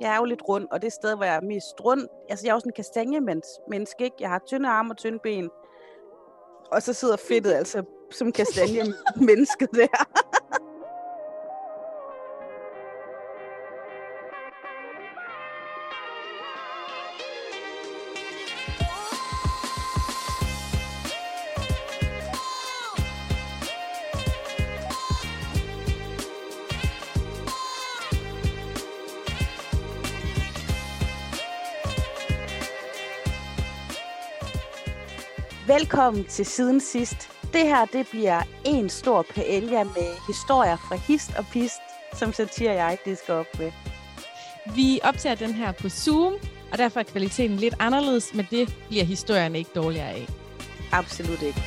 Jeg er jo lidt rund, og det sted, hvor jeg er mest rund, altså jeg er også en kastanjemenneske, ikke? Jeg har tynde arme og tynde ben. Og så sidder fedtet altså som kastanje-mennesket der. Velkommen til Siden Sidst. Det her det bliver en stor paella med historier fra hist og pist, som satire jeg det skal op med. Vi optager den her på Zoom, og derfor er kvaliteten lidt anderledes, men det bliver historierne ikke dårligere af. Absolut ikke.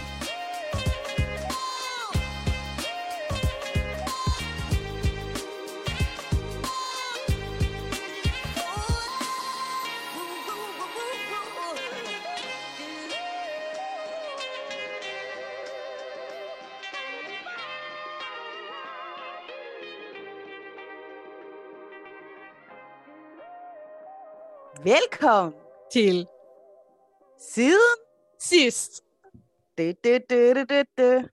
Velkommen Til siden. sidst. Du, du, du, du, du, du.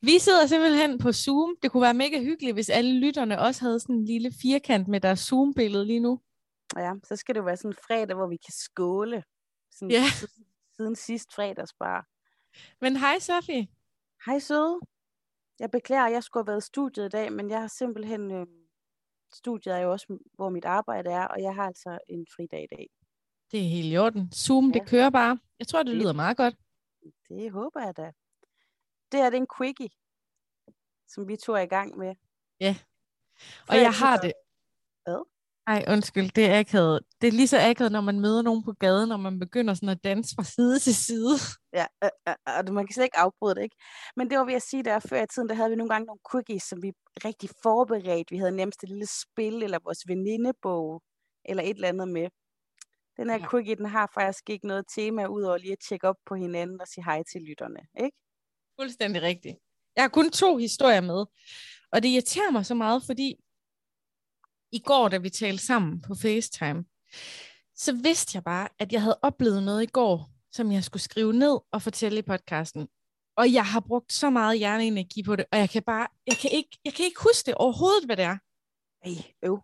Vi sidder simpelthen på Zoom. Det kunne være mega hyggeligt, hvis alle lytterne også havde sådan en lille firkant med deres Zoom-billede lige nu. Ja, så skal det jo være sådan en fredag, hvor vi kan skåle. Sådan Ja. si- Siden sidst fredags bare. Men hej, Sofie. Hej søde. Jeg beklager, jeg skulle have været i studiet i dag, men jeg har simpelthen... Øh, studiet er jo også, hvor mit arbejde er, og jeg har altså en fridag i dag. Det er helt i orden. Zoom, Ja. det kører bare. Jeg tror, det Det- lyder meget godt. Det håber jeg da. Det her det er en quickie, som vi to er i gang med. Ja. Og jeg har det. Hvad? Ej, undskyld, det er akavet. Det er lige så akavet, når man møder nogen på gaden, når man begynder sådan at danse fra side til side. Ja, og man kan slet ikke afbryde det, ikke? Men det var ved at sige, der før i tiden, der havde vi nogle gange nogle quickies, som vi rigtig forberedt. Vi havde nærmest et lille spil, eller vores venindebog, eller et eller andet med. Den her Ja. quickie, den har faktisk ikke noget tema, udover lige at tjekke op på hinanden og sige hej til lytterne, ikke? Fuldstændig rigtigt. Jeg har kun to historier med, og det irriterer mig så meget, fordi i går, da vi talte sammen på FaceTime, så vidste jeg bare, at jeg havde oplevet noget i går, som jeg skulle skrive ned og fortælle i podcasten. Og jeg har brugt så meget hjerneenergi på det, og jeg kan bare, jeg kan ikke, jeg kan ikke huske det overhovedet, hvad det er. Ej, øv.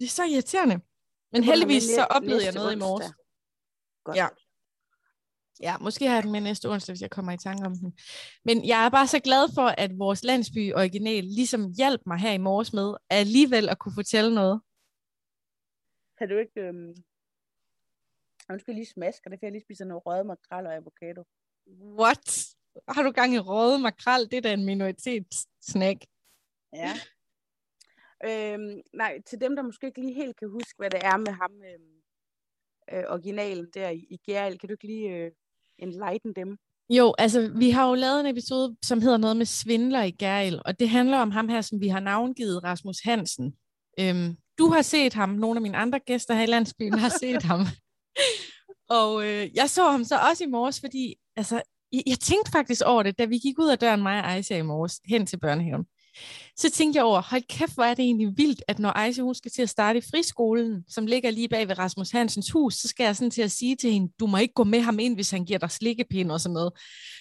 Det er så irriterende. Men heldigvis så oplevede jeg noget i morges. Godt. Ja. Ja, måske har jeg den med næste onsdag, hvis jeg kommer i tanke om den. Men jeg er bare så glad for, at vores landsby original ligesom hjalp mig her i morges med alligevel at kunne fortælle noget. Kan du ikke... Øhm... Undskyld, lige smasker det, for jeg lige spiser noget røget makrel og avocado. What? Har du gang i røde makrel? Det er da en minoritetssnack. Ja. øhm, nej, til dem, der måske ikke lige helt kan huske, hvad det er med ham, øhm, øh, originalen der i, i Gerald, kan du ikke lige øh, enlighten dem? Jo, altså vi har jo lavet en episode, som hedder noget med svindler i Gæril, og det handler om ham her, som vi har navngivet Rasmus Hansen. Øhm, du har set ham, nogle af mine andre gæster her i landsbyen har set ham. og øh, jeg så ham så også i morges, fordi altså, jeg, jeg tænkte faktisk over det, da vi gik ud af døren, mig og Aisha i morges, hen til børnehaven. Så tænkte jeg over, hold kæft, hvor er det egentlig vildt, at når Aisha hun skal til at starte i friskolen, som ligger lige bag ved Rasmus Hansens hus, så skal jeg sådan til at sige til hende, du må ikke gå med ham ind, hvis han giver dig slikkepind og sådan noget.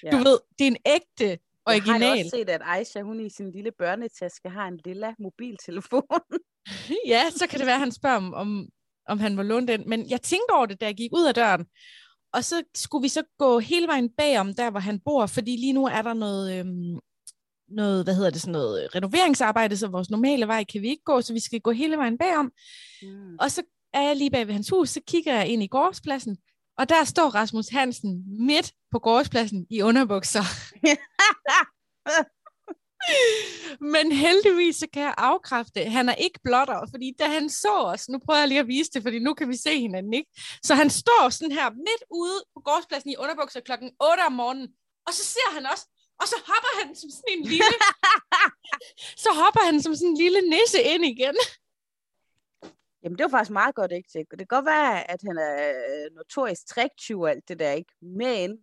Ja. Du ved, det er en ægte Jeg har original. også set, at Aisha, hun i sin lille børnetaske har en lilla mobiltelefon. Ja, så kan det være, at han spørger, om, om, om han må låne den. Men jeg tænkte over det, da jeg gik ud af døren. Og så skulle vi så gå hele vejen bagom, der hvor han bor, fordi lige nu er der noget, øhm, noget hvad hedder det, sådan noget øh, renoveringsarbejde, så vores normale vej kan vi ikke gå, så vi skal gå hele vejen bagom. Mm. Og så er jeg lige bag ved hans hus, så kigger jeg ind i gårdspladsen, og der står Rasmus Hansen midt på gårdspladsen i underbukser. Men heldigvis så kan jeg afkræfte, han er ikke blotter, fordi da han så os, nu prøver jeg lige at vise det, fordi nu kan vi se hinanden, ikke? Så han står sådan her midt ude på gårdspladsen i underbukser klokken 8 om morgenen, og så ser han os, og så hopper han som sådan en lille, så hopper han som sådan en lille nisse ind igen. Jamen, det var faktisk meget godt, ikke? Det kan godt være, at han er øh, notorisk træktyv og alt det der, ikke? Men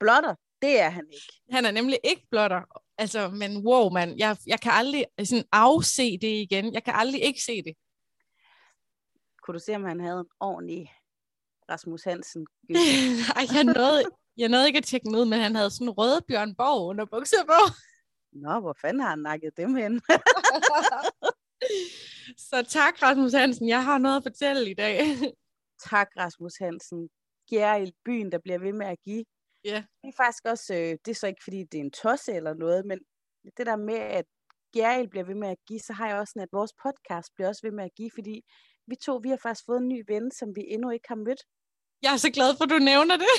blotter, det er han ikke. Han er nemlig ikke blotter. Altså, men wow, mand, jeg, jeg kan aldrig sådan afse det igen. Jeg kan aldrig ikke se det. Kunne du se, om han havde en ordentlig Rasmus Hansen? Nej, jeg nåede, jeg nåede ikke at tjekke den ud, men han havde sådan røde Bjørn Borg under bukser på. Nå, hvor fanden har han nakket dem hen? Så tak, Rasmus Hansen. Jeg har noget at fortælle i dag. tak, Rasmus Hansen. Gjerrild, byen, der bliver ved med at give. Ja. Det er faktisk også, øh, det er så ikke fordi, det er en tosse eller noget, men det der med, at Gjerrild bliver ved med at give, så har jeg også sådan, at vores podcast bliver også ved med at give, fordi vi to, vi har faktisk fået en ny ven, som vi endnu ikke har mødt. Jeg er så glad for, at du nævner det.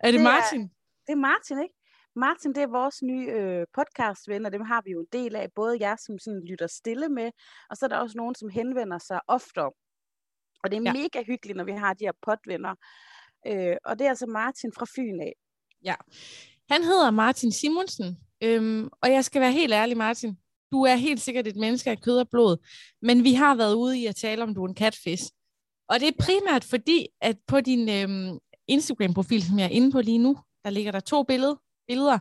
Er det, det Martin? Er, det er Martin, ikke? Martin, det er vores nye øh, podcastven, og dem har vi jo en del af, både jer, som sådan lytter stille med, og så er der også nogen, som henvender sig oftere. Og det er ja. mega hyggeligt, når vi har de her podvenner. Øh, og det er altså Martin fra Fyn af. Ja, han hedder Martin Simonsen, øhm, og jeg skal være helt ærlig, Martin. Du er helt sikkert et menneske af kød og blod, men vi har været ude i at tale om, du er en catfish. Og det er primært fordi, at på din øhm, Instagram-profil, som jeg er inde på lige nu, der ligger der to billeder. billeder.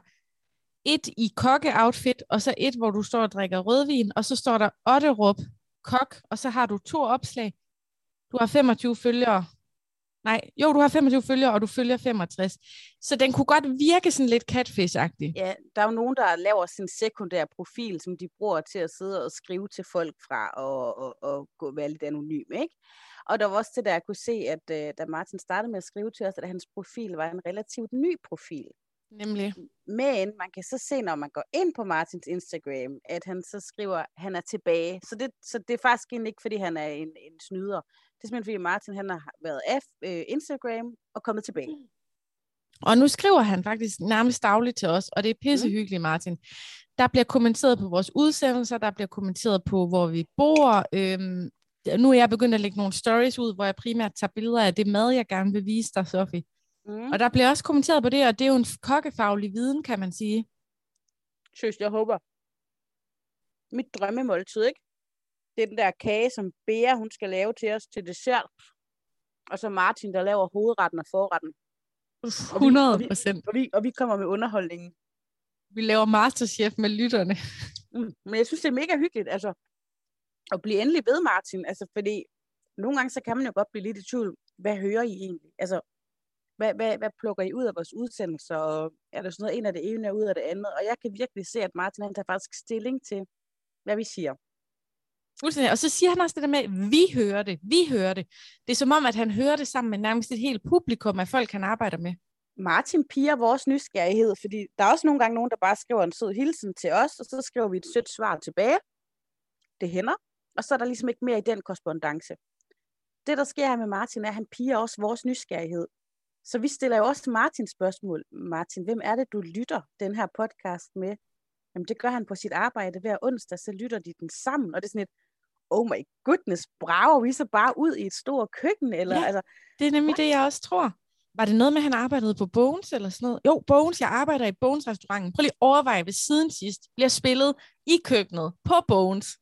Et i kokke-outfit, og så et, hvor du står og drikker rødvin, og så står der Otterup kok, og så har du to opslag. Du har 25 følgere, Nej, jo, du har 25 følgere, og du følger 65. Så den kunne godt virke sådan lidt catfish-agtig. Ja, der er jo nogen, der laver sin sekundære profil, som de bruger til at sidde og skrive til folk fra og, og, og gå være lidt anonym, ikke? Og der var også det, der jeg kunne se, at uh, da Martin startede med at skrive til os, at hans profil var en relativt ny profil. Nemlig. Men man kan så se, når man går ind på Martins Instagram, at han så skriver, at han er tilbage. Så det, så det er faktisk ikke, fordi han er en, en snyder. Det er simpelthen, fordi Martin han har været af øh, Instagram og kommet tilbage. Og nu skriver han faktisk nærmest dagligt til os, og det er pissehyggeligt, Martin. Der bliver kommenteret på vores udsendelser, der bliver kommenteret på, hvor vi bor. Øhm, nu er jeg begyndt at lægge nogle stories ud, hvor jeg primært tager billeder af det mad, jeg gerne vil vise dig, Sofie. Mm. Og der bliver også kommenteret på det, og det er jo en kokkefaglig viden, kan man sige. Synes, jeg håber. Mit drømmemåltid, ikke? Det er den der kage, som Bea, hun skal lave til os til dessert. Og så Martin, der laver hovedretten og forretten. 100 procent. Og, og, vi, og vi kommer med underholdningen. Vi laver Masterchef med lytterne. Mm, men jeg synes, det er mega hyggeligt, altså, at blive endelig ved Martin, altså, fordi nogle gange, så kan man jo godt blive lidt i tvivl, hvad hører I egentlig? Altså, hvad, hvad, hvad plukker I ud af vores udsendelser, og er der sådan noget en af det ene og ud af det andet? Og jeg kan virkelig se, at Martin, han tager faktisk stilling til, hvad vi siger. Fuldstændig. Og så siger han også det der med, vi hører det, vi hører det. Det er som om, at han hører det sammen med nærmest et helt publikum af folk, han arbejder med. Martin piger vores nysgerrighed, fordi der er også nogle gange nogen, der bare skriver en sød hilsen til os, og så skriver vi et sødt svar tilbage. Det hænder. Og så er der ligesom ikke mere i den korrespondence. Det, der sker her med Martin, er, at han piger også vores nysgerrighed. Så vi stiller jo også Martin spørgsmål. Martin, hvem er det, du lytter den her podcast med? Jamen, det gør han på sit arbejde hver onsdag, så lytter de den sammen. Og det er sådan et, oh my goodness, brager vi så bare ud i et stort køkken? Eller, ja, altså, det er nemlig what? det, jeg også tror. Var det noget med, at han arbejdede på Bones eller sådan noget? Jo, Bones, jeg arbejder i Bones restauranten. Prøv lige at overveje, hvis siden sidst bliver spillet i køkkenet på Bones.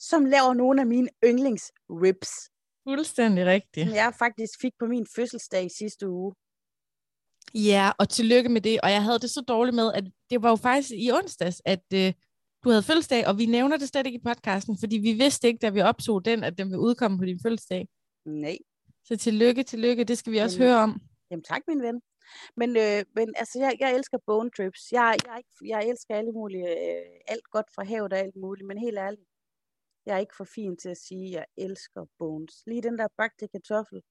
Som laver nogle af mine yndlings ribs. Fuldstændig rigtigt. Som jeg faktisk fik på min fødselsdag i sidste uge. Ja, og tillykke med det. Og jeg havde det så dårligt med, at det var jo faktisk i onsdags, at øh, du havde fødselsdag, og vi nævner det slet ikke i podcasten, fordi vi vidste ikke, da vi optog den, at den ville udkomme på din fødselsdag. Nej. Så tillykke, tillykke, det skal vi også jamen, høre om. Jamen tak, min ven. Men, øh, men altså, jeg, jeg elsker bone trips. Jeg, jeg, jeg elsker alle mulige, øh, alt godt fra havet og alt muligt, men helt ærligt, jeg er ikke for fin til at sige, at jeg elsker bones. Lige den der bagte kartoffel,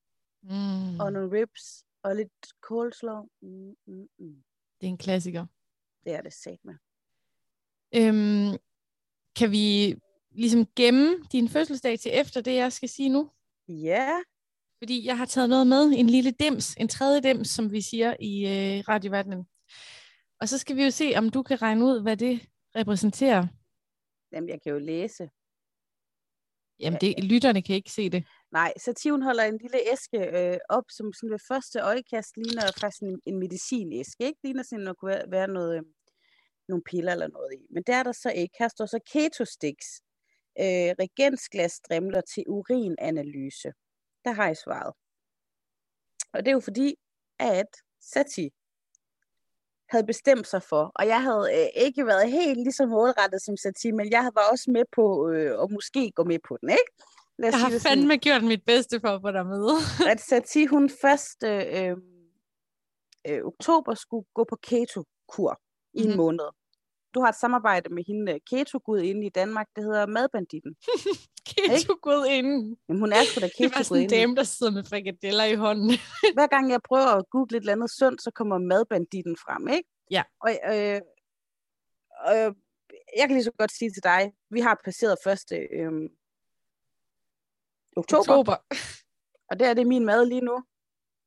mm. og nogle ribs, og lidt coleslaw. Mm, mm, mm. Det er en klassiker. Det er det sat med. Øhm, kan vi ligesom gemme din fødselsdag til efter det, jeg skal sige nu? Ja. Fordi jeg har taget noget med, en lille dims, en tredje dims, som vi siger i øh, radioverdenen. Og så skal vi jo se, om du kan regne ud, hvad det repræsenterer. Jamen, jeg kan jo læse. Jamen, det, lytterne kan ikke se det. Nej, sativen holder en lille æske øh, op, som sådan ved første øjekast ligner faktisk en, en medicinæske. Ikke? Ligner sådan, at kunne være, være noget, øh, nogle piller eller noget i. Men der er der så ikke. Her står så ketosticks, øh, regensglasstrimler til urinanalyse. Der har jeg svaret. Og det er jo fordi, at Sati, havde bestemt sig for. Og jeg havde øh, ikke været helt lige så målrettet som Satie, men jeg var også med på øh, at måske gå med på den, ikke? Lad jeg har det fandme sådan, gjort mit bedste for at få dig med. at Satie, hun først øh, øh, oktober skulle gå på keto-kur i mm-hmm. en mhm. måned. Du har et samarbejde med hende øh, keto-gud inde i Danmark, det hedder Madbanditten. keto-gud inde? Jamen, hun er sgu da keto-gud Det var sådan en dame, der sidder med frikadeller i hånden. Hver gang jeg prøver at google et eller andet sundt, så kommer Madbanditten frem, ikke? Ja. Og, øh, øh, jeg kan lige så godt sige til dig, vi har passeret første øh, oktober. oktober. Og det er det min mad lige nu.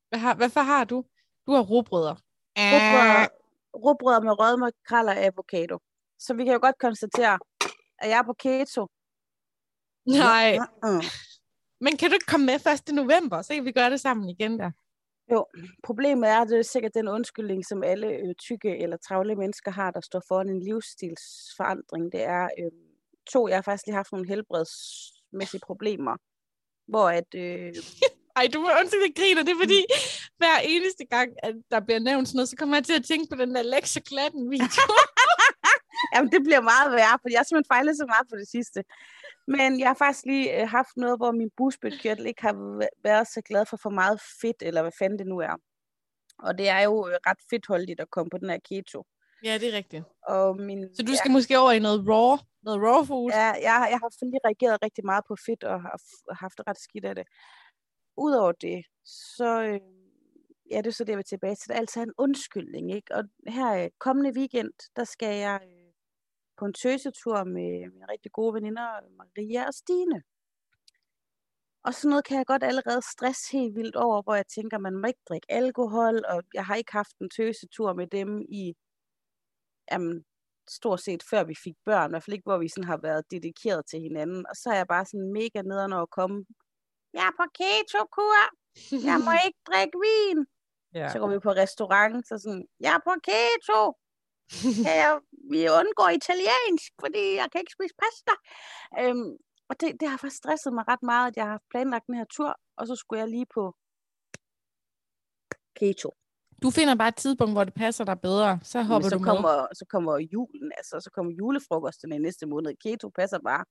Hvad har, hvad har du? Du har robrødder. Robrødder, robrødder med rødme, kralder og avocado. Så vi kan jo godt konstatere, at jeg er på keto. Nej. Men kan du ikke komme med 1. november, så kan vi gøre det sammen igen der? Jo, problemet er, at det er sikkert den undskyldning, som alle øh, tykke eller travle mennesker har, der står foran en livsstilsforandring. Det er øh, to, jeg har faktisk lige haft nogle helbredsmæssige problemer, hvor at... Øh, Ej, du må undskylde, jeg griner. Det er fordi, hver eneste gang, at der bliver nævnt sådan noget, så kommer jeg til at tænke på den der Lexa Klatten video. Jamen, det bliver meget værre, for jeg har simpelthen fejlet så meget på det sidste. Men jeg har faktisk lige øh, haft noget, hvor min busbødkirtel ikke har været så glad for for meget fedt, eller hvad fanden det nu er. Og det er jo øh, ret fedtholdigt at komme på den her keto. Ja, det er rigtigt. Og min, så du skal ja, måske over i noget raw, noget raw food? Ja, jeg, jeg har lige reageret rigtig meget på fedt, og har haft det ret skidt af det. Udover det, så øh, ja, det er så det, jeg vil tilbage til. Det er altid en undskyldning, ikke? Og her øh, kommende weekend, der skal jeg øh, på en tøsetur med mine rigtig gode veninder, Maria og Stine. Og sådan noget kan jeg godt allerede stress helt vildt over, hvor jeg tænker, man må ikke drikke alkohol, og jeg har ikke haft en tøsetur med dem i, jamen, stort set før vi fik børn, i hvert fald ikke, hvor vi sådan har været dedikeret til hinanden. Og så er jeg bare sådan mega nederen over at komme, jeg er på keto-kur, jeg må ikke drikke vin. Ja. Så går vi på restaurant, så sådan, jeg er på keto, kan jeg, vi undgår italiensk, fordi jeg kan ikke spise pasta. Øhm, og det, det har faktisk stresset mig ret meget, at jeg har planlagt den her tur, og så skulle jeg lige på keto. Du finder bare et tidspunkt, hvor det passer dig bedre, så hopper så du kommer, med. Så kommer julen, altså så kommer julefrokosten i næste måned. Keto passer bare.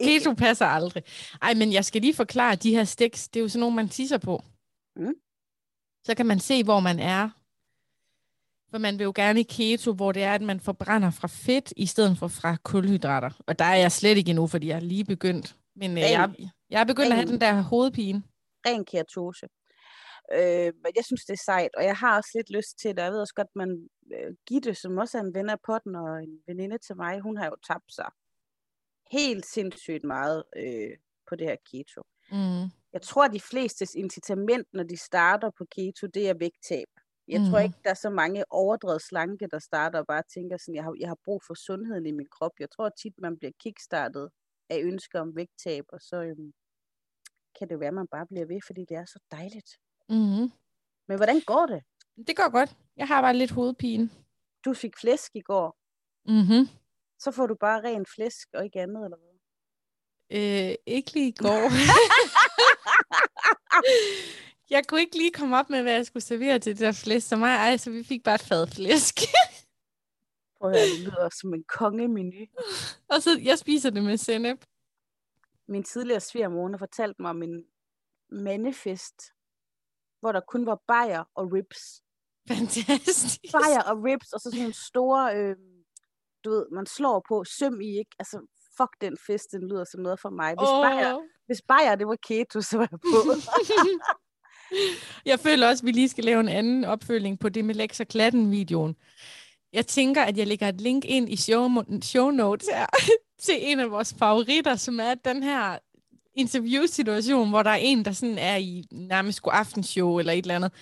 Keto passer aldrig. Ej, men jeg skal lige forklare, de her sticks, det er jo sådan nogle, man tisser på. Mm. Så kan man se, hvor man er for man vil jo gerne i keto, hvor det er, at man forbrænder fra fedt, i stedet for fra kulhydrater. Og der er jeg slet ikke endnu, fordi jeg er lige begyndt. Men øh, jeg, jeg er begyndt ren, at have den der hovedpine. Ren keratose. Øh, men jeg synes, det er sejt, og jeg har også lidt lyst til det. Jeg ved også godt, man øh, Gitte, som også er en ven af potten og en veninde til mig, hun har jo tabt sig helt sindssygt meget øh, på det her keto. Mm. Jeg tror, at de flestes incitament, når de starter på keto, det er vægttab. Jeg mm. tror ikke, der er så mange overdrevet slanke, der starter og bare tænker sådan, jeg har, jeg har brug for sundheden i min krop. Jeg tror tit, man bliver kickstartet af ønsker om vægttab, og så øhm, kan det være, at man bare bliver ved, fordi det er så dejligt. Mm. Men hvordan går det? Det går godt. Jeg har bare lidt hovedpine. Du fik flæsk i går. Mm-hmm. Så får du bare ren flæsk og ikke andet, eller hvad? Øh, ikke lige i går. jeg kunne ikke lige komme op med, hvad jeg skulle servere til det der flæsk. Så mig ej, så vi fik bare et fad flæsk. Prøv at høre, det lyder som en kongemenu. Og så, jeg spiser det med sennep. Min tidligere svigermor, har fortalt mig om en mandefest, hvor der kun var bajer og ribs. Fantastisk. Bajer og ribs, og så sådan nogle store, øh, du ved, man slår på søm i, ikke? Altså, fuck den fest, den lyder som noget for mig. Hvis, oh. bajer, hvis bajer, det var keto, så var jeg på. Jeg føler også, at vi lige skal lave en anden opfølging på det med Lex og Klatten-videoen. Jeg tænker, at jeg lægger et link ind i show, show notes her, til en af vores favoritter, som er den her interviewsituation, hvor der er en, der sådan er i nærmest god aftenshow eller et eller andet,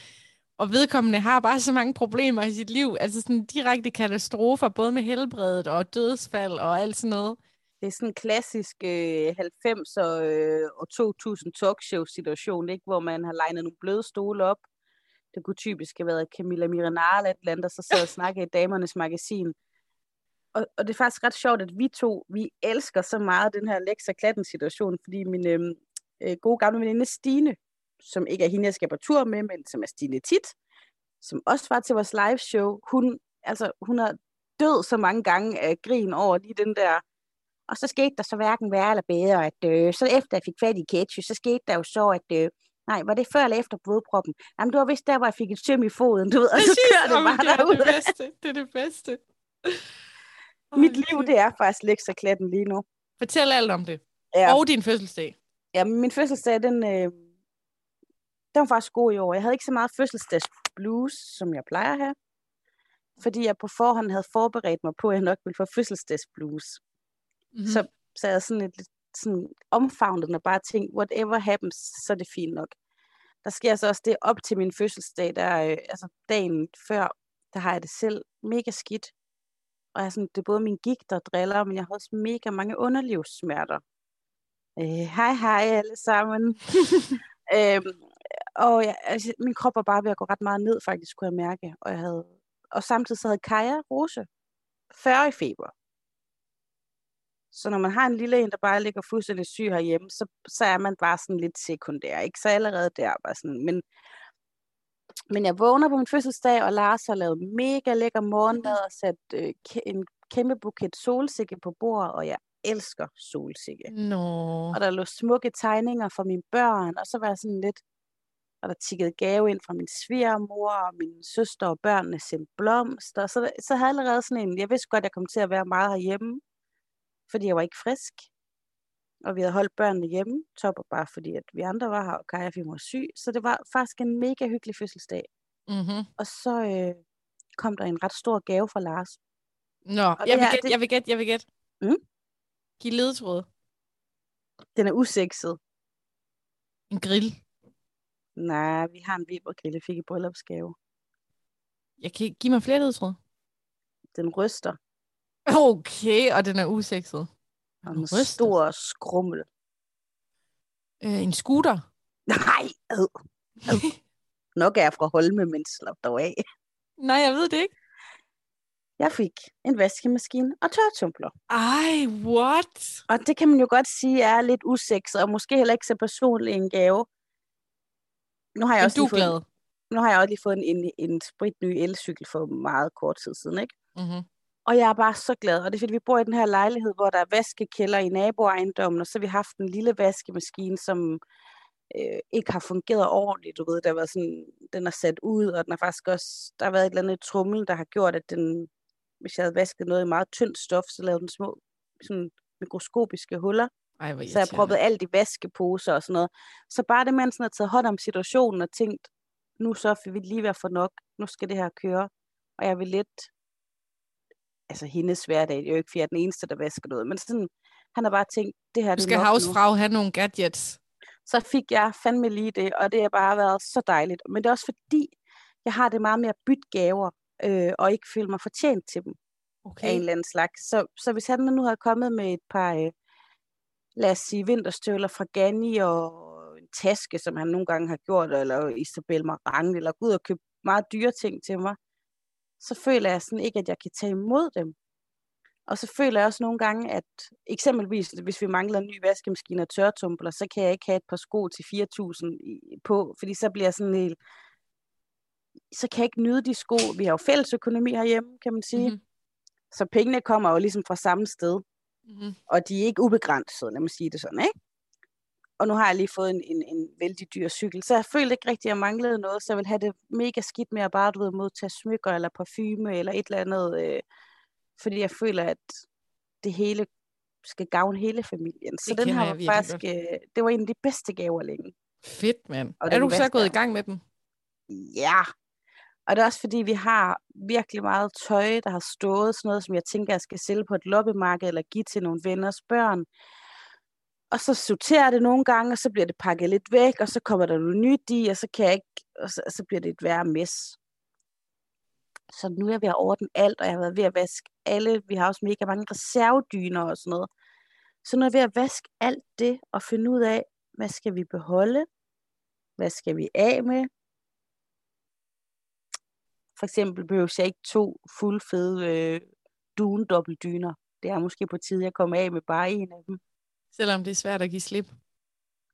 og vedkommende har bare så mange problemer i sit liv, altså sådan direkte katastrofer, både med helbredet og dødsfald og alt sådan noget. Det er sådan en klassisk øh, 90'er øh, og 2000 talkshow situation, ikke? hvor man har legnet nogle bløde stole op. Det kunne typisk have været Camilla Mirenar eller et eller andet, der så sad og snakkede i damernes magasin. Og, og det er faktisk ret sjovt, at vi to, vi elsker så meget den her Lex og Klatten situation, fordi min øhm, øh, gode gamle veninde Stine, som ikke er hende, jeg skal på tur med, men som er Stine tit, som også var til vores live show, hun, altså, hun har død så mange gange af grin over lige den der. Og så skete der så hverken værre eller bedre, at øh, så efter jeg fik fat i Ketchy, så skete der jo så, at øh, Nej, var det før eller efter blodproppen? Jamen, det var vist der, hvor jeg fik et søm i foden, du ved, og så kører det bare det er det bedste. Det er det bedste. Mit liv, det er faktisk lekserklatten lige nu. Fortæl alt om det. Ja. Og din fødselsdag. Ja, min fødselsdag, den, øh, den var faktisk god i år. Jeg havde ikke så meget fødselsdags blues, som jeg plejer at have. Fordi jeg på forhånd havde forberedt mig på, at jeg nok ville få fødselsdags blues. Mm-hmm. Så, så jeg sådan lidt sådan omfavnet og bare tænkt, whatever happens, så er det fint nok. Der sker så også det op til min fødselsdag, der, øh, altså dagen før, der har jeg det selv mega skidt. Og jeg sådan, det er både min gik, der driller, men jeg har også mega mange underlivssmerter. Øh, hej hej alle sammen. øhm, og jeg, altså, min krop var bare ved at gå ret meget ned, faktisk, kunne jeg mærke. Og, jeg havde, og samtidig så havde Kaja Rose 40 i feber. Så når man har en lille en, der bare ligger fuldstændig syg herhjemme, så, så er man bare sådan lidt sekundær. Ikke? Så allerede der var sådan, men, men jeg vågner på min fødselsdag, og Lars har lavet mega lækker morgenmad og sat øh, en kæmpe buket solsikke på bordet, og jeg elsker solsikke. No. Og der lå smukke tegninger fra mine børn, og så var jeg sådan lidt, og der tikkede gave ind fra min svigermor, og min søster og børnene sendte blomster. Så, så havde jeg allerede sådan en, jeg vidste godt, at jeg kom til at være meget herhjemme fordi jeg var ikke frisk. Og vi havde holdt børnene hjemme, topper bare fordi, at vi andre var her, og Kaja var syg. Så det var faktisk en mega hyggelig fødselsdag. Mm-hmm. Og så øh, kom der en ret stor gave fra Lars. Nå, og jeg, vil gætte, det... jeg vil gætte, jeg vil gætte. Mm? Giv ledetråd. Den er usekset. En grill. Nej, vi har en vibergrill, jeg fik i bryllupsgave. Jeg kan give mig flere ledetråd. Den ryster. Okay, og den er usekset. Og en stor skrummel. Øh, en scooter? Nej, ad. ad. Nok er jeg fra Holme, men slap dog af. Nej, jeg ved det ikke. Jeg fik en vaskemaskine og tørretumbler. Ej, what? Og det kan man jo godt sige er lidt usekset, og måske heller ikke så personlig en gave. Nu har jeg også du lige fået? Nu har jeg også lige fået en, en, en spritny elcykel for meget kort tid siden, ikke? Mm-hmm. Og jeg er bare så glad, og det er fordi, vi bor i den her lejlighed, hvor der er vaskekælder i naboejendommen, og så har vi haft en lille vaskemaskine, som øh, ikke har fungeret ordentligt, du ved, der var sådan, den er sat ud, og den har faktisk også, der har været et eller andet trummel, der har gjort, at den, hvis jeg havde vasket noget i meget tyndt stof, så lavede den små, sådan mikroskopiske huller. Ej, hvor så jeg proppede alt i vaskeposer og sådan noget. Så bare det, man sådan har taget hånd om situationen og tænkt, nu så vil vi lige være for nok, nu skal det her køre, og jeg vil lidt altså hendes hverdag, det er jo ikke, fordi jeg er den eneste, der vasker noget, men sådan, han har bare tænkt, det her du skal havsfrag have nogle gadgets. Så fik jeg fandme lige det, og det har bare været så dejligt. Men det er også fordi, jeg har det meget med at bytte gaver, øh, og ikke føle mig fortjent til dem. Okay. Af en eller anden slags. Så, så hvis han nu havde kommet med et par, øh, lad os sige, vinterstøvler fra Ganni, og en taske, som han nogle gange har gjort, eller Isabel Marang, eller gud og købt meget dyre ting til mig, så føler jeg sådan ikke, at jeg kan tage imod dem. Og så føler jeg også nogle gange, at eksempelvis, hvis vi mangler en ny vaskemaskine og tørretumbler, så kan jeg ikke have et par sko til 4.000 på, fordi så bliver jeg sådan helt, så kan jeg ikke nyde de sko. Vi har jo fælles økonomi herhjemme, kan man sige. Mm-hmm. Så pengene kommer jo ligesom fra samme sted. Mm-hmm. Og de er ikke ubegrænsede, lad mig sige det sådan, ikke? og nu har jeg lige fået en, en, en vældig dyr cykel, så jeg følte ikke rigtig, at jeg manglede noget, så jeg ville have det mega skidt med at bare, du ved, modtage smykker eller parfume eller et eller andet, øh, fordi jeg føler, at det hele skal gavne hele familien. Så det den her var faktisk, øh, det var en af de bedste gaver længe. Fedt, mand. Er du så gået i gang med den? Ja, og det er også fordi, vi har virkelig meget tøj, der har stået sådan noget, som jeg tænker, jeg skal sælge på et loppemarked eller give til nogle venners børn. Og så sorterer det nogle gange, og så bliver det pakket lidt væk, og så kommer der noget nyt i, og så kan jeg ikke, og så, og så bliver det et værre mess. Så nu er jeg ved at ordne alt, og jeg har været ved at vaske alle. Vi har også mega mange reservedyner og sådan noget. Så nu er jeg ved at vaske alt det, og finde ud af, hvad skal vi beholde? Hvad skal vi af med? For eksempel behøver jeg ikke to fuldfede øh, dune dobbeltdyner. Det er måske på tide, jeg kommer af med bare en af dem. Selvom det er svært at give slip.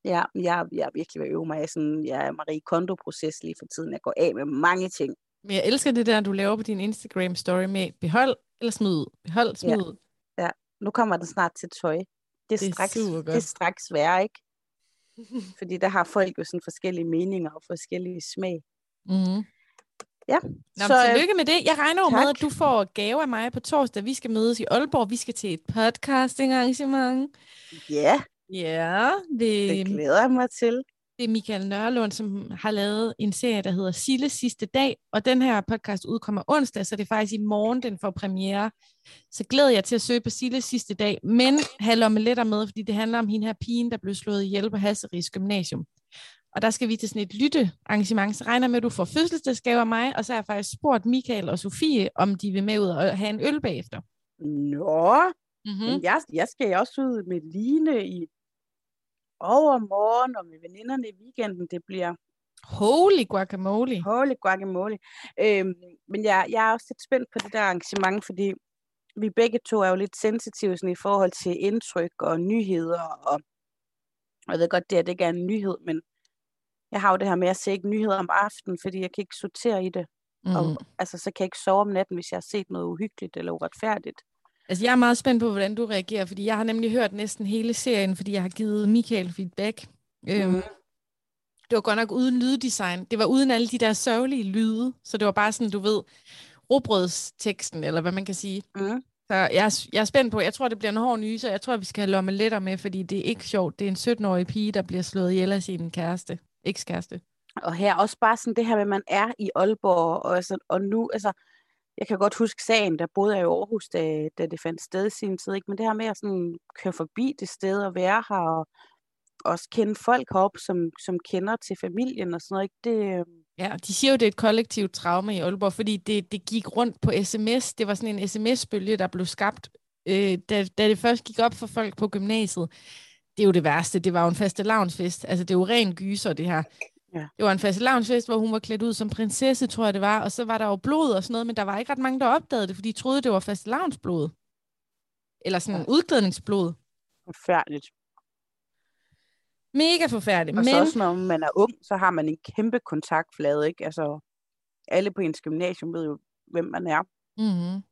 Ja, jeg, jeg er virkelig ved at øve mig i sådan, jeg er Marie Kondo-proces lige for tiden. Jeg går af med mange ting. Men jeg elsker det der, du laver på din Instagram story med behold eller smid ud. Behold, smid Ja. ud. Nu kommer den snart til tøj. Det er, Det er straks, det er straks værre, ikke? Fordi der har folk jo sådan forskellige meninger og forskellige smag. Mm-hmm. Ja, Nå, så, så, øh, tillykke med det. Jeg regner jo med, at du får gave af mig på torsdag. Vi skal mødes i Aalborg. Vi skal til et podcasting-arrangement. ja, Ja, det det, glæder jeg mig til. det er Michael Nørlund, som har lavet en serie, der hedder Sille sidste dag. Og den her podcast udkommer onsdag, så det er faktisk i morgen, den får premiere. Så glæder jeg til at søge på Sille sidste dag. Men halv om med, fordi det handler om hende her pigen, der blev slået ihjel på Hasseris Gymnasium. Og der skal vi til sådan et lyttearrangement, så regner med, at du får fødselsdagsgave af mig, og så har jeg faktisk spurgt Michael og Sofie, om de vil med ud og have en øl bagefter. Nå, Mm-hmm. mm. jeg, jeg skal også ud med Line i overmorgen og med veninderne i weekenden. Det bliver Holy guacamole. holy guacamole. Øhm, men jeg, jeg er også lidt spændt på det der arrangement, fordi vi begge to er jo lidt sensitive sådan, i forhold til indtryk og nyheder. Og, og jeg ved godt, det, at det ikke er en nyhed, men jeg har jo det her med at se ikke nyheder om aftenen, fordi jeg kan ikke sortere i det. Mm. Mm. Og, altså, så kan jeg ikke sove om natten, hvis jeg har set noget uhyggeligt eller uretfærdigt. Altså, jeg er meget spændt på, hvordan du reagerer, fordi jeg har nemlig hørt næsten hele serien, fordi jeg har givet Michael feedback. Øhm, Mhm. det var godt nok uden lyddesign. Det var uden alle de der sørgelige lyde, så det var bare sådan, du ved, robrødsteksten, eller hvad man kan sige. Mm. Så jeg er, jeg er spændt på, jeg tror, det bliver en hård nyse, og jeg tror, vi skal have lomme lettere med, fordi det er ikke sjovt. Det er en 17-årig pige, der bliver slået ihjel af sin kæreste, ekskæreste. Og her også bare sådan det her med, at man er i Aalborg, og, altså, og nu, altså, jeg kan godt huske sagen, der boede jeg i Aarhus, da, da det fandt sted i sin tid, ikke? men det her med at sådan køre forbi det sted og være her, og også kende folk herop, som, som kender til familien og sådan noget, ikke? det, øh, Ja, og de siger jo, det er et kollektivt traume i Aalborg, fordi det, det gik rundt på sms. Det var sådan en sms-bølge, der blev skabt, øh, da, da det først gik op for folk på gymnasiet. Det er jo det værste. Det var jo en faste lavnsfest. Altså, det er jo ren gyser, det her. Ja. Det var en faste lavnsfest, hvor hun var klædt ud som prinsesse, tror jeg det var, og så var der jo blod og sådan noget, men der var ikke ret mange, der opdagede det, fordi de troede, det var faste lavnsblod. Eller sådan Ja. udklædningsblod. forfærdeligt. Mega forfærdeligt. Og Men så også når man er ung, så har man en kæmpe kontaktflade, ikke? Altså, alle på ens gymnasium ved jo, hvem man er. mm-hmm.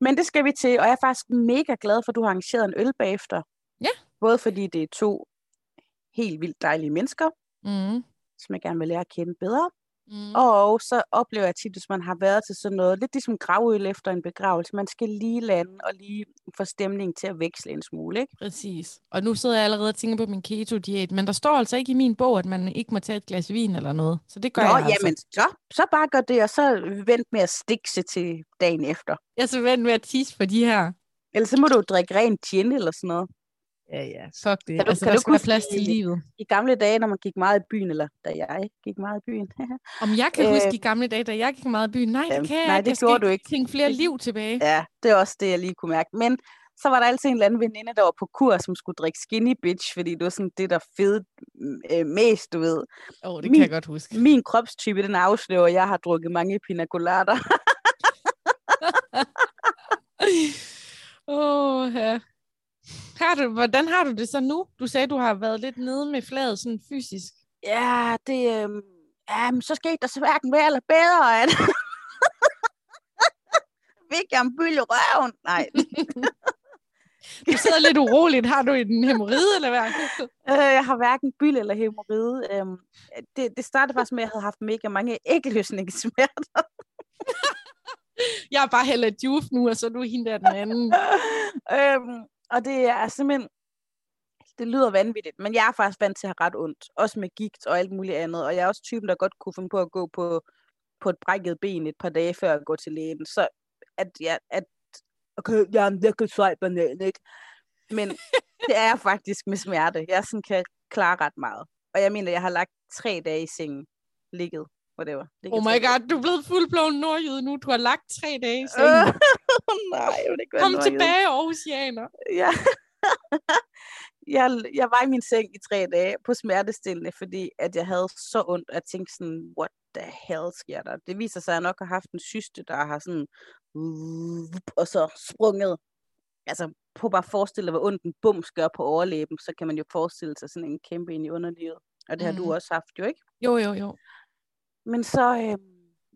Men det skal vi til, og jeg er faktisk mega glad for, at du har arrangeret en øl bagefter. Ja. Både fordi det er to helt vildt dejlige mennesker, Mm-hmm. som jeg gerne vil lære at kende bedre. Mm. Og så oplever jeg tit, hvis man har været til sådan noget, lidt ligesom gravøl efter en begravelse, man skal lige lande og lige få stemningen til at veksle en smule, ikke? Præcis. Og nu sidder jeg allerede og tænker på min keto-diæt, men der står altså ikke i min bog, at man ikke må tage et glas vin eller noget. Så det gør Nå, jeg altså. jamen, så, så bare gør det, og så vent med at stikse til dagen efter. Jeg så vant med at tisse på de her. Ellers så må du drikke ren gin eller sådan noget. Ja, ja. Fuck det. Kan du- altså, kan der du skal være plads til i- livet. I gamle dage, når man gik meget i byen, eller da jeg gik meget i byen. Om jeg kan Øh, huske i gamle dage, da jeg gik meget i byen. Nej, det kan jeg nej, ikke. det Jeg skal gjorde du ikke. tænke flere Det- liv tilbage. ja, det er også det, jeg lige kunne mærke. Men så var der altid en eller anden veninde, der var på kur, som skulle drikke skinny bitch, fordi det var sådan det, der fede øh, mest, du ved. Åh, oh, det min- kan jeg godt huske. Min kropstype, den afslører, at jeg har drukket mange pina colader. Åh, oh, ja. Har du, hvordan har du det så nu? Du sagde, du har været lidt nede med fladet sådan fysisk. ja, det... Øh, ja, men så skete der så hverken værre eller bedre, at... Fik jeg en byld i røven? Nej, Du sidder lidt uroligt. Har du en hemorrhide, eller hvad? Øh, jeg har hverken byld eller hemorrhide. Øhm, det, det startede faktisk med, at jeg havde haft mega mange ægløsningssmerter. Jeg er bare heller Juf nu, og så er du hende der den anden. øhm, og det er simpelthen... Det lyder vanvittigt, men jeg er faktisk vant til at have ret ondt. Også med gigt og alt muligt andet. Og jeg er også typen, der godt kunne finde på at gå på, på et brækket ben et par dage før at gå til lægen. Så at jeg... At, okay, jeg er en virkelig sej banan, ikke? Men det er jeg faktisk med smerte. Jeg sådan kan klare ret meget. Og jeg mener, jeg har lagt tre dage i sengen. Ligget. Whatever. Ligget Oh my god, du er blevet fuldblåen nordjyde nu. Du har lagt tre dage i Øh, sengen. nej, jeg vil ikke være Kom nordjyde. tilbage, Aarhusianer. Ja. jeg, jeg var i min seng i tre dage på smertestillende, fordi at jeg havde så ondt, at jeg tænkte sådan, what the hell sker der? Det viser sig, at jeg nok har haft en syste, der har sådan, og så sprunget. Altså, på bare at forestille dig, hvor ondt en bums gør på overlæben, så kan man jo forestille sig sådan en kæmpe ind i underlivet. Og det har Mhm. du også haft jo, ikke? Jo, jo, jo. Men så, øh,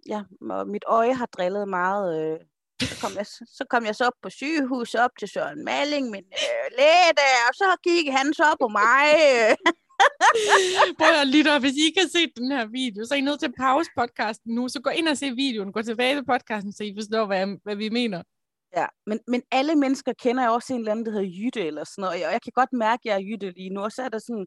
ja, mit øje har drillet meget. Øh, så, kom jeg, så kom jeg så op på sygehus, op til Søren Malling, min øh, læge der, og så kiggede han så på mig. Prøv at lytte, hvis I ikke har set den her video, så er I nødt til at pause podcasten nu, så gå ind og se videoen, gå tilbage til podcasten, så I forstår, hvad, hvad vi mener. Ja, men, men alle mennesker kender jo også en eller anden, der hedder Jytte eller sådan noget, og jeg kan godt mærke, at jeg er Jytte lige nu, og så er der sådan,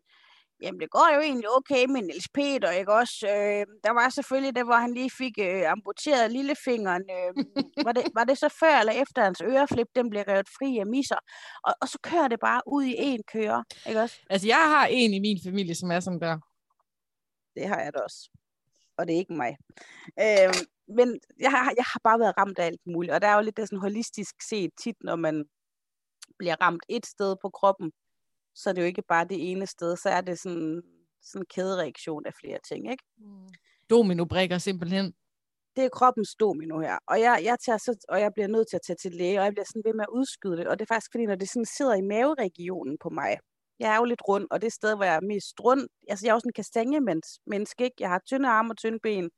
jamen det går jo egentlig okay med Niels Peter, ikke også? Øh, der var selvfølgelig det, hvor han lige fik øh, amputeret lillefingeren. Øh, var, det, var det så før eller efter hans øreflip, den blev revet fri af misser? Og, og så kører det bare ud i en kører, ikke også? Altså, jeg har en i min familie, som er sådan der. Det har jeg da også. Og det er ikke mig. Øh, men jeg har, jeg har bare været ramt af alt muligt, og der er jo lidt det sådan holistisk set tit, når man bliver ramt et sted på kroppen, så er det jo ikke bare det ene sted, så er det sådan, sådan en kædereaktion af flere ting, ikke? Mm. Domino-brækker simpelthen. Det er kroppens domino her, og jeg, jeg, tager så, og jeg bliver nødt til at tage til læge, og jeg bliver sådan ved med at udskyde det, og det er faktisk fordi, når det sådan sidder i maveregionen på mig, jeg er jo lidt rund, og det er sted, hvor jeg er mest rund, altså jeg er også en kastanjemenneske, ikke? Jeg har tynde arme og tynde ben,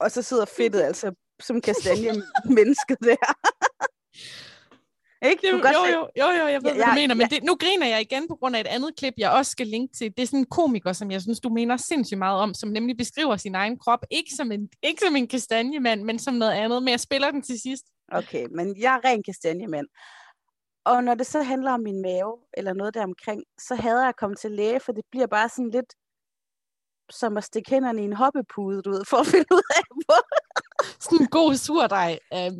og så sidder fedtet altså som kastanje mennesket der. Ikke? Det, jo, jo, jo, jo, jo, jeg ved, ja, hvad du mener, men ja. det, nu griner jeg igen på grund af et andet klip, jeg også skal linke til. Det er sådan en komiker, som jeg synes, du mener sindssygt meget om, som nemlig beskriver sin egen krop, ikke som en, ikke som en kastanjemand, men som noget andet, men jeg spiller den til sidst. Okay, men jeg er ren kastanjemand. Og når det så handler om min mave, eller noget der omkring, så hader jeg at komme til læge, for det bliver bare sådan lidt som at stikke hænderne i en hoppepude, du ved, for at finde ud af, hvor... sådan en god surdej af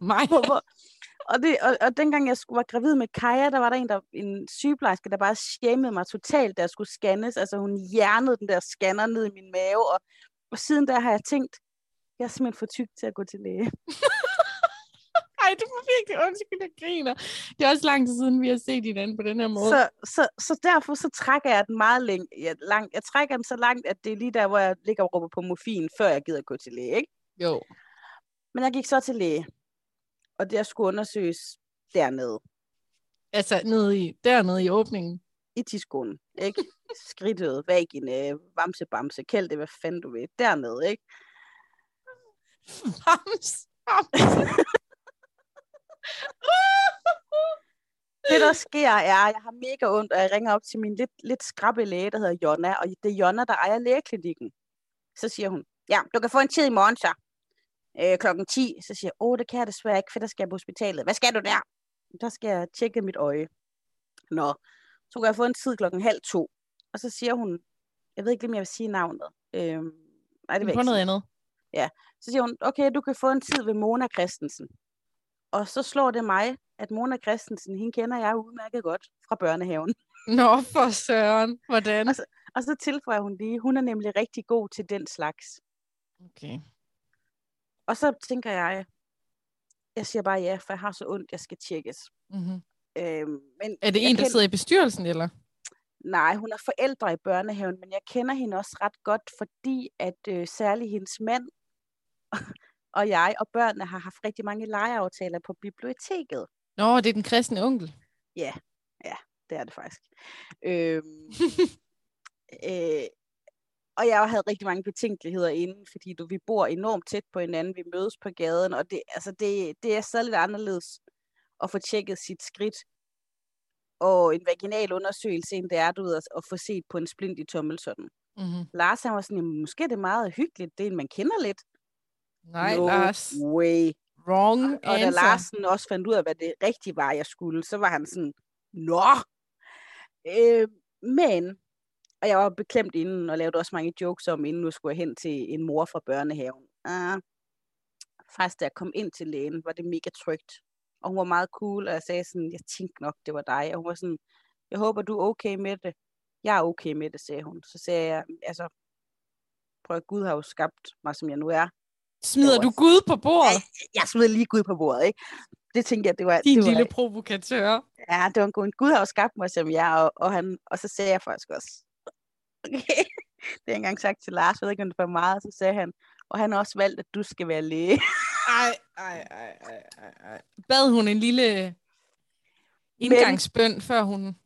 mig. Hvor, hvor, og, det, og, og dengang jeg skulle, var gravid med Kaja, der var der en, der, en sygeplejerske, der bare shamede mig totalt, jeg skulle scannes. Altså hun hjernede den der scanner ned i min mave, og, og siden der har jeg tænkt, jeg er simpelthen for tyk til at gå til læge. Ej, du må virkelig undskyld, jeg griner. Det er også lang tid siden, vi har set hinanden på den her måde. Så, så, så derfor så trækker jeg den meget læng, ja, langt. Jeg trækker den så langt, at det er lige der, hvor jeg ligger og råber på morfin, før jeg gider gå til læge, ikke? Jo. Men jeg gik så til læge og det skulle undersøges dernede. Altså nede i, dernede i åbningen? I tiskoen, ikke? Skridtet, vagina, vamse, bamse, kald det, hvad fanden du vil. Dernede, ikke? Vamse, det, der sker, er, at jeg har mega ondt, og jeg ringer op til min lidt, lidt skrabbe læge, der hedder Jonna, og det er Jonna, der ejer lægeklinikken. Så siger hun, ja, du kan få en tid i morgen, så øh, klokken 10, så siger jeg, åh, det kan jeg desværre ikke, for der skal jeg på hospitalet. Hvad skal du der? Der skal jeg tjekke mit øje. Nå, så kan jeg få en tid klokken halv to. Og så siger hun, jeg ved ikke, om jeg vil sige navnet. Øh, nej, det vil ikke noget andet. Ja, så siger hun, okay, du kan få en tid ved Mona Christensen. Og så slår det mig, at Mona Christensen, hende kender jeg udmærket godt fra børnehaven. Nå, for søren. Hvordan? Og så, og så tilføjer hun lige, hun er nemlig rigtig god til den slags. Okay. Og så tænker jeg, jeg siger bare ja, for jeg har så ondt, jeg skal tjekkes. Mm-hmm. Øhm, men er det en, der sidder i bestyrelsen, eller? Nej, hun er forældre i børnehaven, men jeg kender hende også ret godt, fordi at øh, særligt hendes mand og jeg og børnene har haft rigtig mange legeaftaler på biblioteket. Nå, det er den kristne onkel. Ja, ja, det er det faktisk. Øhm, øh, og jeg havde rigtig mange betænkeligheder inden, fordi du, vi bor enormt tæt på hinanden, vi mødes på gaden, og det, altså det, det er stadig lidt anderledes at få tjekket sit skridt og en vaginal undersøgelse, end det er du ved, at, at få set på en splint i tommel sådan. Mm-hmm. Lars han var sådan, jamen, måske er det meget hyggeligt, det er en, man kender lidt. Nej, no Lars. way. Wrong og, og da Larsen også fandt ud af, hvad det rigtige var, jeg skulle, så var han sådan, nå. Øh, men og jeg var beklemt inden, og lavede også mange jokes om, inden nu skulle jeg hen til en mor fra børnehaven. Uh, faktisk, da jeg kom ind til lægen, var det mega trygt. Og hun var meget cool, og jeg sagde sådan, jeg tænkte nok, det var dig. Og hun var sådan, jeg håber, du er okay med det. Jeg er okay med det, sagde hun. Så sagde jeg, altså, prøv at Gud har jo skabt mig, som jeg nu er. Smider du Gud på bordet? Jeg, jeg smider lige Gud på bordet, ikke? Det tænkte jeg, det var... Din det var, lille provokatør. Ja, det var en god Gud har jo skabt mig, som jeg og, og, han, og så sagde jeg faktisk også, okay. Det har jeg engang sagt til Lars, jeg ved ikke, om det var meget, så sagde han, og han har også valgt, at du skal være læge. ej, ej, ej, ej, ej. Bad hun en lille indgangsbøn, Men, før hun...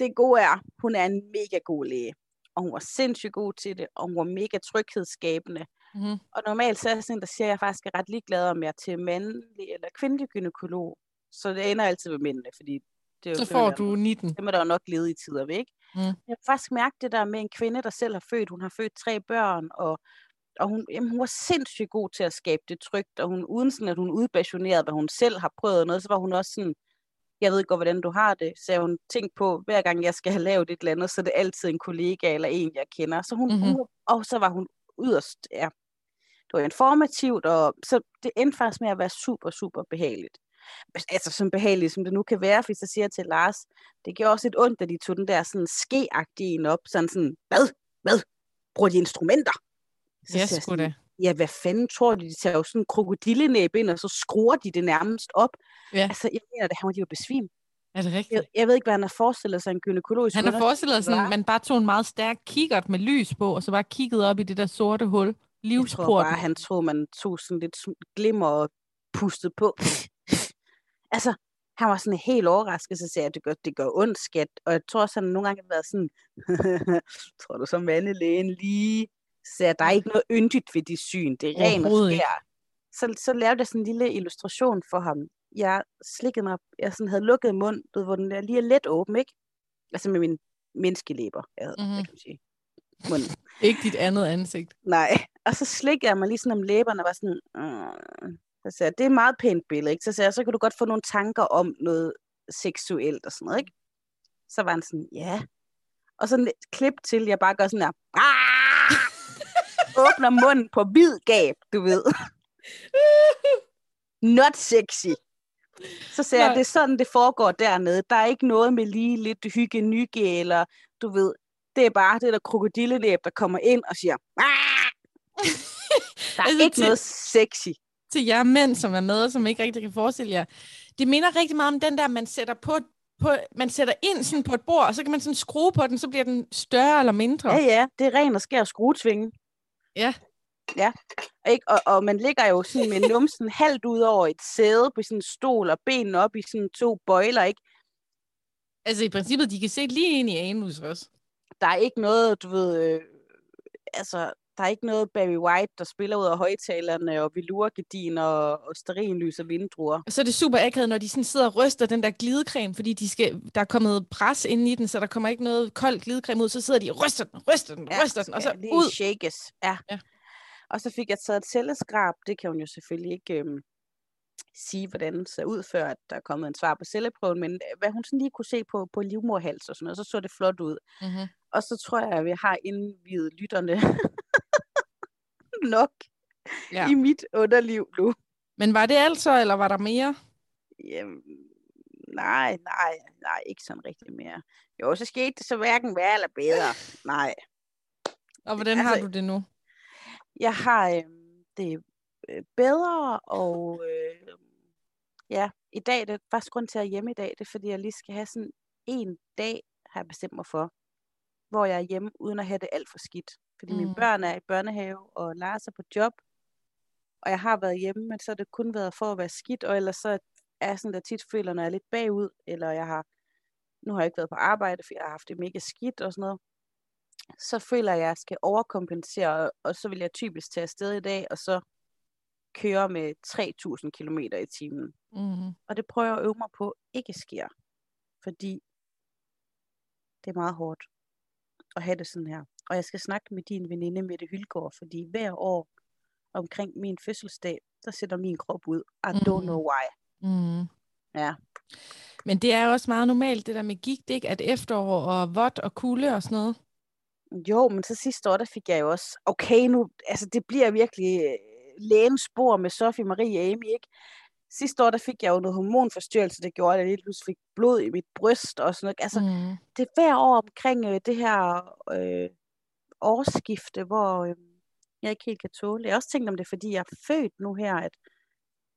Det gode er, hun er en mega god læge, og hun var sindssygt god til det, og hun var mega tryghedsskabende, Mm-hmm. Og normalt så er jeg sådan der siger, at jeg faktisk er ret ligeglad, om jeg er til mandlig eller kvindelig gynekolog. Så det ender altid med mændene, fordi det er jo Så får du 19. dem er der jo nok ledige tider ved, ikke? Mm. Jeg har faktisk mærket det der med en kvinde, der selv har født. Hun har født tre børn, og, og hun, jamen, hun var sindssygt god til at skabe det trygt, og hun, uden sådan, at hun udpassionerede, hvad hun selv har prøvet noget, så var hun også sådan, jeg ved godt, hvordan du har det, så hun tænkt på, hver gang jeg skal have lavet et eller andet, så er det altid en kollega eller en, jeg kender. Så hun, Mhm. mm-hmm. hun og så var hun yderst, ja, det var informativt, og så det endte faktisk med at være super, super behageligt. Altså så behageligt, som det nu kan være, hvis jeg siger til Lars, det gjorde også lidt ondt, at de tog den der sådan skeagtige en op, sådan sådan, hvad, hvad, bruger de instrumenter? Så jeg sgu sådan, da. ja, hvad fanden tror de, de tager jo sådan en krokodillenæb ind, og så skruer de det nærmest op. Ja. Altså, jeg mener det, han var de jo besvim. Er det rigtigt? Jeg, jeg ved ikke, hvad han har forestillet sig en gynækologisk Han har forestillet sig, at man bare tog en meget stærk kikkert med lys på, og så bare kiggede op i det der sorte hul. Jeg tror Livsporten. bare, han troede, man tog sådan lidt glimmer og pustede på. altså, han var sådan helt overrasket, så sagde jeg, det gør, det gør ondt, skat. Og jeg tror også, han nogle gange har været sådan, tror du så mandelægen lige, så sagde jeg, der er ikke noget yndigt ved de syn, det er ren og skær. Så, så lavede jeg sådan en lille illustration for ham. Jeg slikkede mig, jeg sådan havde lukket mund, du ved, hvor den der lige er let åben, ikke? Altså med min menneskelæber, jeg havde, Mhm. mm-hmm. kan man sige. Munden. Ikke dit andet ansigt. Nej. Og så slikkede jeg mig lige sådan om læberne og var sådan, mm. Så sagde jeg, det er et meget pænt billede, ikke? Så sagde jeg, så kan du godt få nogle tanker om noget seksuelt og sådan noget, ikke? Så var han sådan, ja. Og så et klip til, jeg bare gør sådan der, "Ah!" åbner munden på vid gab, du ved. Not sexy. Så sagde jeg, Nej. det er sådan, det foregår dernede. Der er ikke noget med lige lidt hygge eller du ved, det er bare det der krokodillelæb, der kommer ind og siger, "Ah!" Der er Altså, ikke noget sexy. Til jer mænd, som er med, og som ikke rigtig kan forestille jer. Det minder rigtig meget om den der, man sætter på, på man sætter ind sådan på et bord, og så kan man sådan skrue på den, så bliver den større eller mindre. Ja, ja, det er ren og skær skruetvinge. Ja. Ja, ikke? Og, og man ligger jo sådan med numsen halvt ud over et sæde på sådan en stol, og benene op i sådan to bøjler, ikke? Altså i princippet, de kan se lige ind i anus også. Der er ikke noget, du ved, øh, altså, der er ikke noget Barry White, der spiller ud af højtalerne, og velurgardiner og, og stearinlys og vindruer. Og så er det super akavet, når de sådan sidder og ryster den der glidecreme, fordi de skal, der er kommet pres ind i den, så der kommer ikke noget kold glidecreme ud. Så sidder de og ryster den, ryster den, ryster den, og så lige ud. shakes. Ja. Ja. Og så fik jeg taget et celleskrab. Det kan hun jo selvfølgelig ikke øhm, sige, hvordan det ser ud, før at der er kommet en svar på celleprøven, men øh, hvad hun sådan lige kunne se på, på livmorhals og sådan noget, så så det flot ud. Mm-hmm. Og så tror jeg, at vi har indvidet lytterne nok Ja. i mit underliv nu. Men var det alt så, eller var der mere? Jamen, nej, nej, nej, ikke sådan rigtig mere. Jo, så skete det så hverken værre eller bedre. Nej. Og hvordan har Altså- du det nu? Jeg har øh, det øh, bedre, og øh, ja, i dag det er faktisk grund til at hjemme i dag, det er fordi, jeg lige skal have sådan en dag, har jeg bestemt mig for, hvor jeg er hjemme, uden at have det alt for skidt. Fordi mm. Mm. mine børn er i børnehave, og Lars er på job, og jeg har været hjemme, men så har det kun været for at være skidt, og ellers så er jeg sådan, der tit føler, når jeg er lidt bagud, eller jeg har, nu har jeg ikke været på arbejde, for jeg har haft det mega skidt og sådan noget, så føler jeg, at jeg skal overkompensere, og- så vil jeg typisk tage afsted i dag, og så køre med 3.000 km i timen. Mm-hmm. Og det prøver jeg at øve mig på ikke sker, fordi det er meget hårdt at have det sådan her. Og jeg skal snakke med din veninde Mette Hylgaard, fordi hver år omkring min fødselsdag, der sætter min krop ud. I don't Mhm. know why. Mm. Ja. Men det er også meget normalt, det der med gigt, ikke? At efterår og vådt og kulde og sådan noget. Jo, men så sidste år, der fik jeg jo også, okay nu, altså det bliver virkelig øh, lægens spor med Sofie Marie og Amy, ikke? Sidste år, der fik jeg jo noget hormonforstyrrelse, det gjorde, at jeg lige pludselig fik blod i mit bryst og sådan noget. Altså, Mm. det er hver år omkring øh, det her øh, årsskifte, hvor øh, jeg ikke helt kan tåle. Jeg har også tænkt om det, fordi jeg er født nu her, at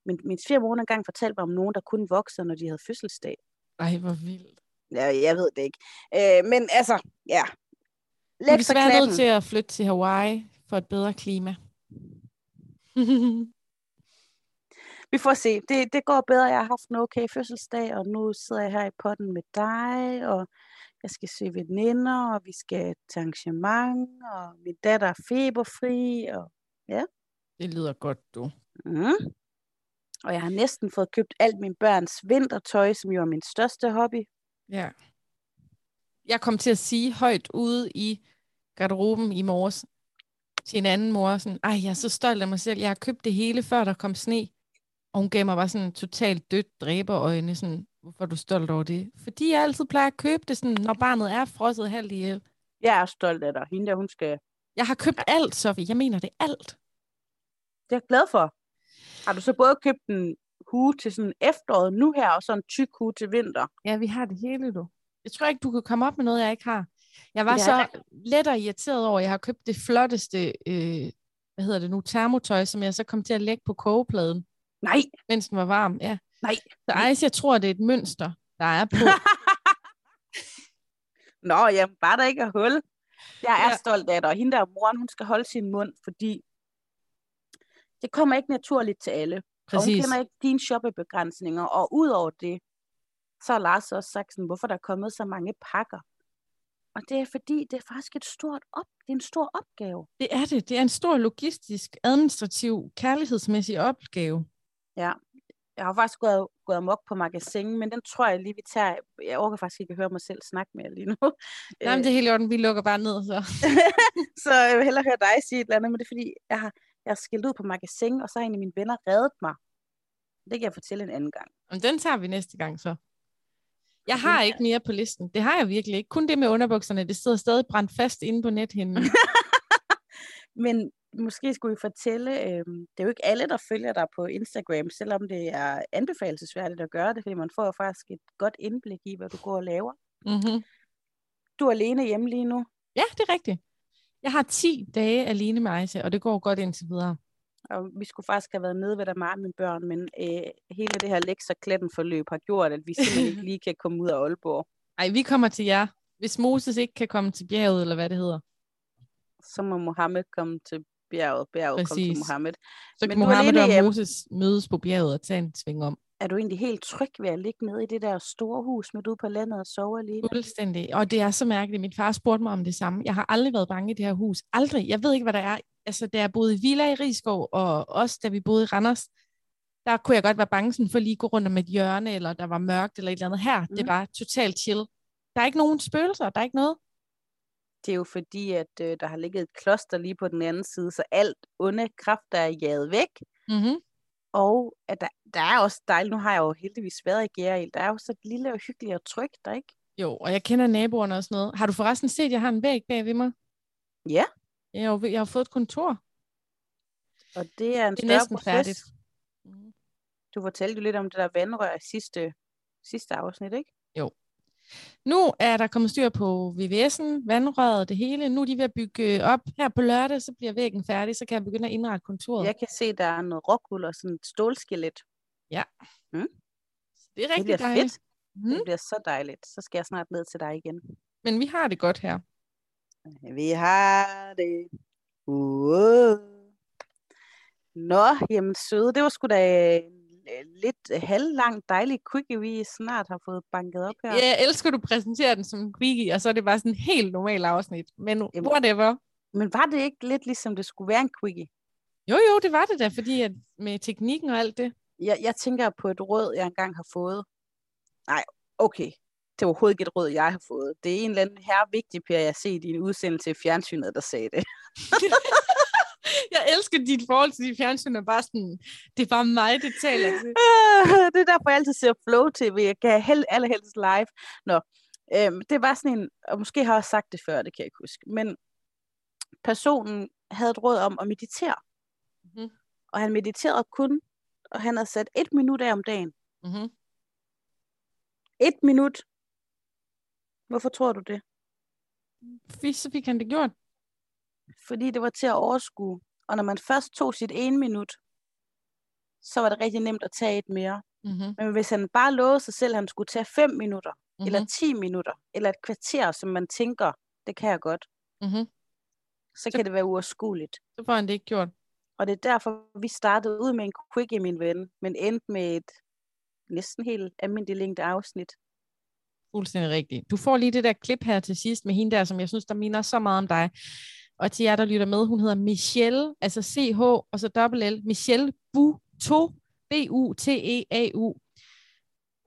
min, min svigermor engang fortalte mig om nogen, der kun voksede, når de havde fødselsdag. Ej, hvor vildt. Ja, jeg ved det ikke. Øh, men altså, ja. Du er Læg nødt til at flytte til Hawaii for et bedre klima. Vi får se. Det, det går bedre. Jeg har haft en okay fødselsdag, og nu sidder jeg her i potten med dig, og jeg skal se veninder, og vi skal til arrangement, og min datter er feberfri, og Ja. Det lyder godt, du. Mm. Og jeg har næsten fået købt alt min børns vintertøj, som jo er min største hobby. Ja. Jeg kom til at sige højt ude i garderoben i morges til en anden mor, sådan, ej, jeg er så stolt af mig selv, jeg har købt det hele, før der kom sne. Og hun gav mig bare sådan totalt dødt dræberøjne, sådan, hvorfor er du stolt over det? Fordi jeg altid plejer at købe det, sådan, når barnet er frosset halvt ihjel. Jeg er stolt af dig. Hende der, hun skal... Jeg har købt alt, Sofie. Jeg mener det alt. Det er jeg glad for. Har du så både købt en hue til sådan efteråret nu her, og så en tyk hue til vinter? Ja, vi har det hele, du. Jeg tror ikke, du kan komme op med noget, jeg ikke har. Jeg var Ja. så let og irriteret over, at jeg har købt det flotteste, øh, hvad hedder det nu, termotøj, som jeg så kom til at lægge på kogepladen, Nej, mens den var varm. Ja. nej. Så Ejs, jeg tror, det er et mønster, der er på. Nå, jamen, bare der ikke er hul. Jeg er Ja. stolt af dig, og hende der moren, hun skal holde sin mund, fordi det kommer ikke naturligt til alle. Og hun Præcis. kender ikke dine shoppebegrænsninger, og udover det, så har Lars også sagt sådan, hvorfor der er kommet så mange pakker. Og det er fordi, det er faktisk et stort op, det er en stor opgave. Det er det. Det er en stor logistisk, administrativ, kærlighedsmæssig opgave. Ja. Jeg har faktisk gået, gået amok på magasin, men den tror jeg lige, vi tager. Jeg overgår faktisk ikke at høre mig selv snakke mere lige nu. Nej, men det er helt orden. Vi lukker bare ned, så. Så jeg vil hellere høre dig sige et eller andet, men det er fordi, jeg har, jeg har skilt ud på magasin, og så har en af mine venner reddet mig. Det kan jeg fortælle en anden gang. Men den tager vi næste gang, så. Jeg har ikke mere på listen. Det har jeg virkelig ikke. Kun det med underbukserne, det sidder stadig brændt fast inde på nethinden. Men måske skulle I fortælle, øh, det er jo ikke alle, der følger dig på Instagram, selvom det er anbefalesværdigt at gøre det, fordi man får faktisk et godt indblik i, hvad du går og laver. mm-hmm. Du er alene hjemme lige nu, Ja, det er rigtigt. Jeg har 10 dage alene med Aisha, og det går godt indtil videre. og vi skulle faktisk have været nede ved dig meget med børn, men øh, hele det her lektier kletten forløb har gjort, at vi simpelthen ikke lige kan komme ud af Aalborg. Ej, vi kommer til jer. Hvis Moses ikke kan komme til bjerget, eller hvad det hedder, Så må Mohammed komme til bjerget, bjerget komme til Præcis. Mohammed. så Men Mohammed og. Moses mødes på bjerget og tage en sving om. Er du egentlig helt tryg ved at ligge nede i det der store hus midt ude på landet og sove alene? Fuldstændig. Og det er så mærkeligt. Min far spurgte mig om det samme. Jeg har aldrig været bange i det her hus. Aldrig. Jeg ved ikke, hvad der er. Altså, da jeg boede i Villa i Rigskov, og også da vi boede i Randers, der kunne jeg godt være bange sådan for lige at gå rundt om et hjørne, eller der var mørkt, eller et eller andet. Her, mm. det var totalt chill. Der er ikke nogen spøgelser, der er ikke noget. Det er jo fordi, at øh, der har ligget et kloster lige på den anden side, så alt onde kræfter er jaget væk. Mm-hmm. Og at der, der er også dejligt, nu har jeg jo heldigvis været i Gerild, der er jo så lille og hyggeligt og trygt, der ikke? Jo, og jeg kender naboerne og sådan noget. Har du forresten set, at jeg har en væg bag ved mig? Ja, Jeg har, jeg har fået et kontor. og det er en Det er næsten proces. færdigt. Mhm. Du fortalte jo lidt om det der vandrør i sidste, sidste afsnit, ikke? Nu er der kommet styr på VVS'en, vandrøret, det hele. Nu er de ved at bygge op. Her på lørdag, så bliver væggen færdig, så kan jeg begynde at indrette kontoret. Jeg kan se, der er noget rockwool og sådan et stålskelet. Det er Det rigtig bliver dejligt. fedt. Mm. Det bliver så dejligt. Så skal jeg snart ned til dig igen. Men vi har det godt her. Vi har det. Uh. Nå, jamen søde, det var sgu da lidt halvlang dejlig quickie, vi snart har fået banket op her. Jeg elsker, du præsenterer den som en quickie, og så er det bare sådan en helt normal afsnit. Men Jamen. whatever. Men var det ikke lidt ligesom det skulle være en quickie? Jo, jo, det var det da, fordi at med teknikken og alt det. Jeg, jeg tænker på et råd, jeg engang har fået. Nej, okay. Det var overhovedet ikke et råd, jeg har fået. Det er en eller anden herre vigtig, Per, jeg har set i en udsendelse i fjernsynet, der sagde det. Jeg elsker dit forhold til de fjernsyn, og bare sådan, det er bare mig, det taler til. det er derfor, jeg altid ser Flow TV. Jeg kan hel- allerhelst live. Nå, øhm, det var sådan en, og måske har jeg også sagt det før, det kan jeg ikke huske, men personen havde et råd om at meditere. Mhm. Og han mediterede kun, og han havde sat et minut af om dagen. Mm-hmm. Et minut. Hvorfor tror du det? Så fik han det gjort. Fordi det var til at overskue. Og når man først tog sit ene minut, så var det rigtig nemt at tage et mere. Mm-hmm. Men hvis han bare lovede sig selv, at han skulle tage 5 minutter, Mm-hmm. eller 10 minutter, eller et kvarter, som man tænker, det kan jeg godt, mm-hmm. så Så- kan det være uoverskueligt. Så får han det ikke gjort. Og det er derfor, vi startede ud med en quickie, min ven, men endte med et næsten helt almindeligt længde afsnit. Fuldstændig rigtigt. Du får lige det der klip her til sidst med hende der, som jeg synes, der minder så meget om dig. Og til jer, der lytter med, hun hedder Michelle, altså C-H og så dobbelt L. Michelle Buto, B-U-T-E-A-U.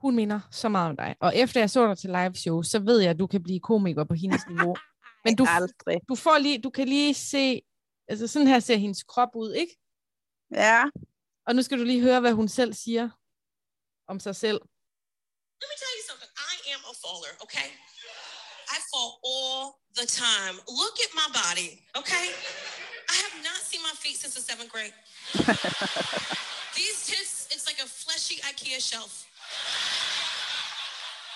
Hun minder så meget om dig. Og efter jeg så dig til live show, så ved jeg, at du kan blive komiker på hendes niveau. Men du, Aldrig. du, får lige, du kan lige se, altså sådan her ser hendes krop ud, ikke? Ja. Og nu skal du lige høre, hvad hun selv siger om sig selv. Let me tell you something. I am a faller, okay? I fall all the time. Look at my body, okay? I have not seen my feet since the seventh grade. These tits, it's like a fleshy IKEA shelf.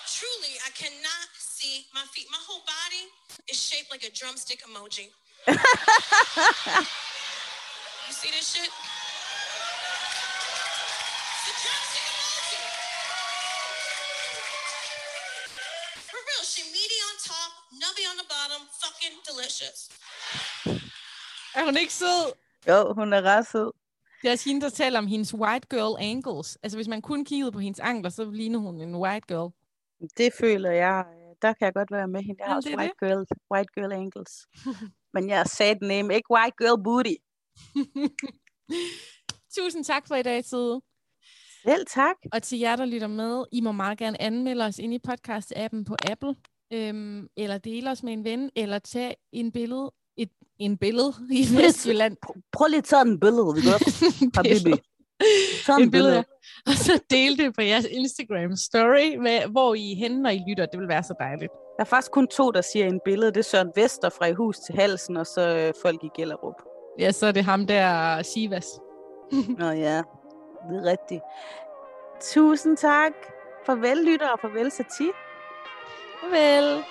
Truly, I cannot see my feet. My whole body is shaped like a drumstick emoji. you see this shit? Fucking delicious. Er hun ikke sød? Jo, hun er ret sød. Det er også hende, der taler om hendes white girl ankles. Altså hvis man kun kiggede på hendes ankler, så ligner hun en white girl. Det føler jeg, der kan jeg godt være med hende. Jeg har også det white girl, white girl ankles. Men jeg sagde den name, ikke white girl booty. Tusind tak for i dag, Side. Selv tak. Og til jer, der lytter med, I må meget gerne anmelde os ind i podcast-appen på Apple, øhm, eller dele os med en ven, eller tage en billede, et, en billede i Vestjylland. Prøv lige at tage en billede, vi godt. Habibi. Tag en billede, og så del det på jeres Instagram story, med, hvor I er henne, når I lytter. Det vil være så dejligt. Der er faktisk kun to, der siger en billede. Det er Søren Vester fra i hus til halsen, og så øh, folk i Gellerup. Ja, så er det ham der, Sivas. Nå ja, det er rigtigt. Tusind tak. Farvel lytter og farvel Sati. Farvel.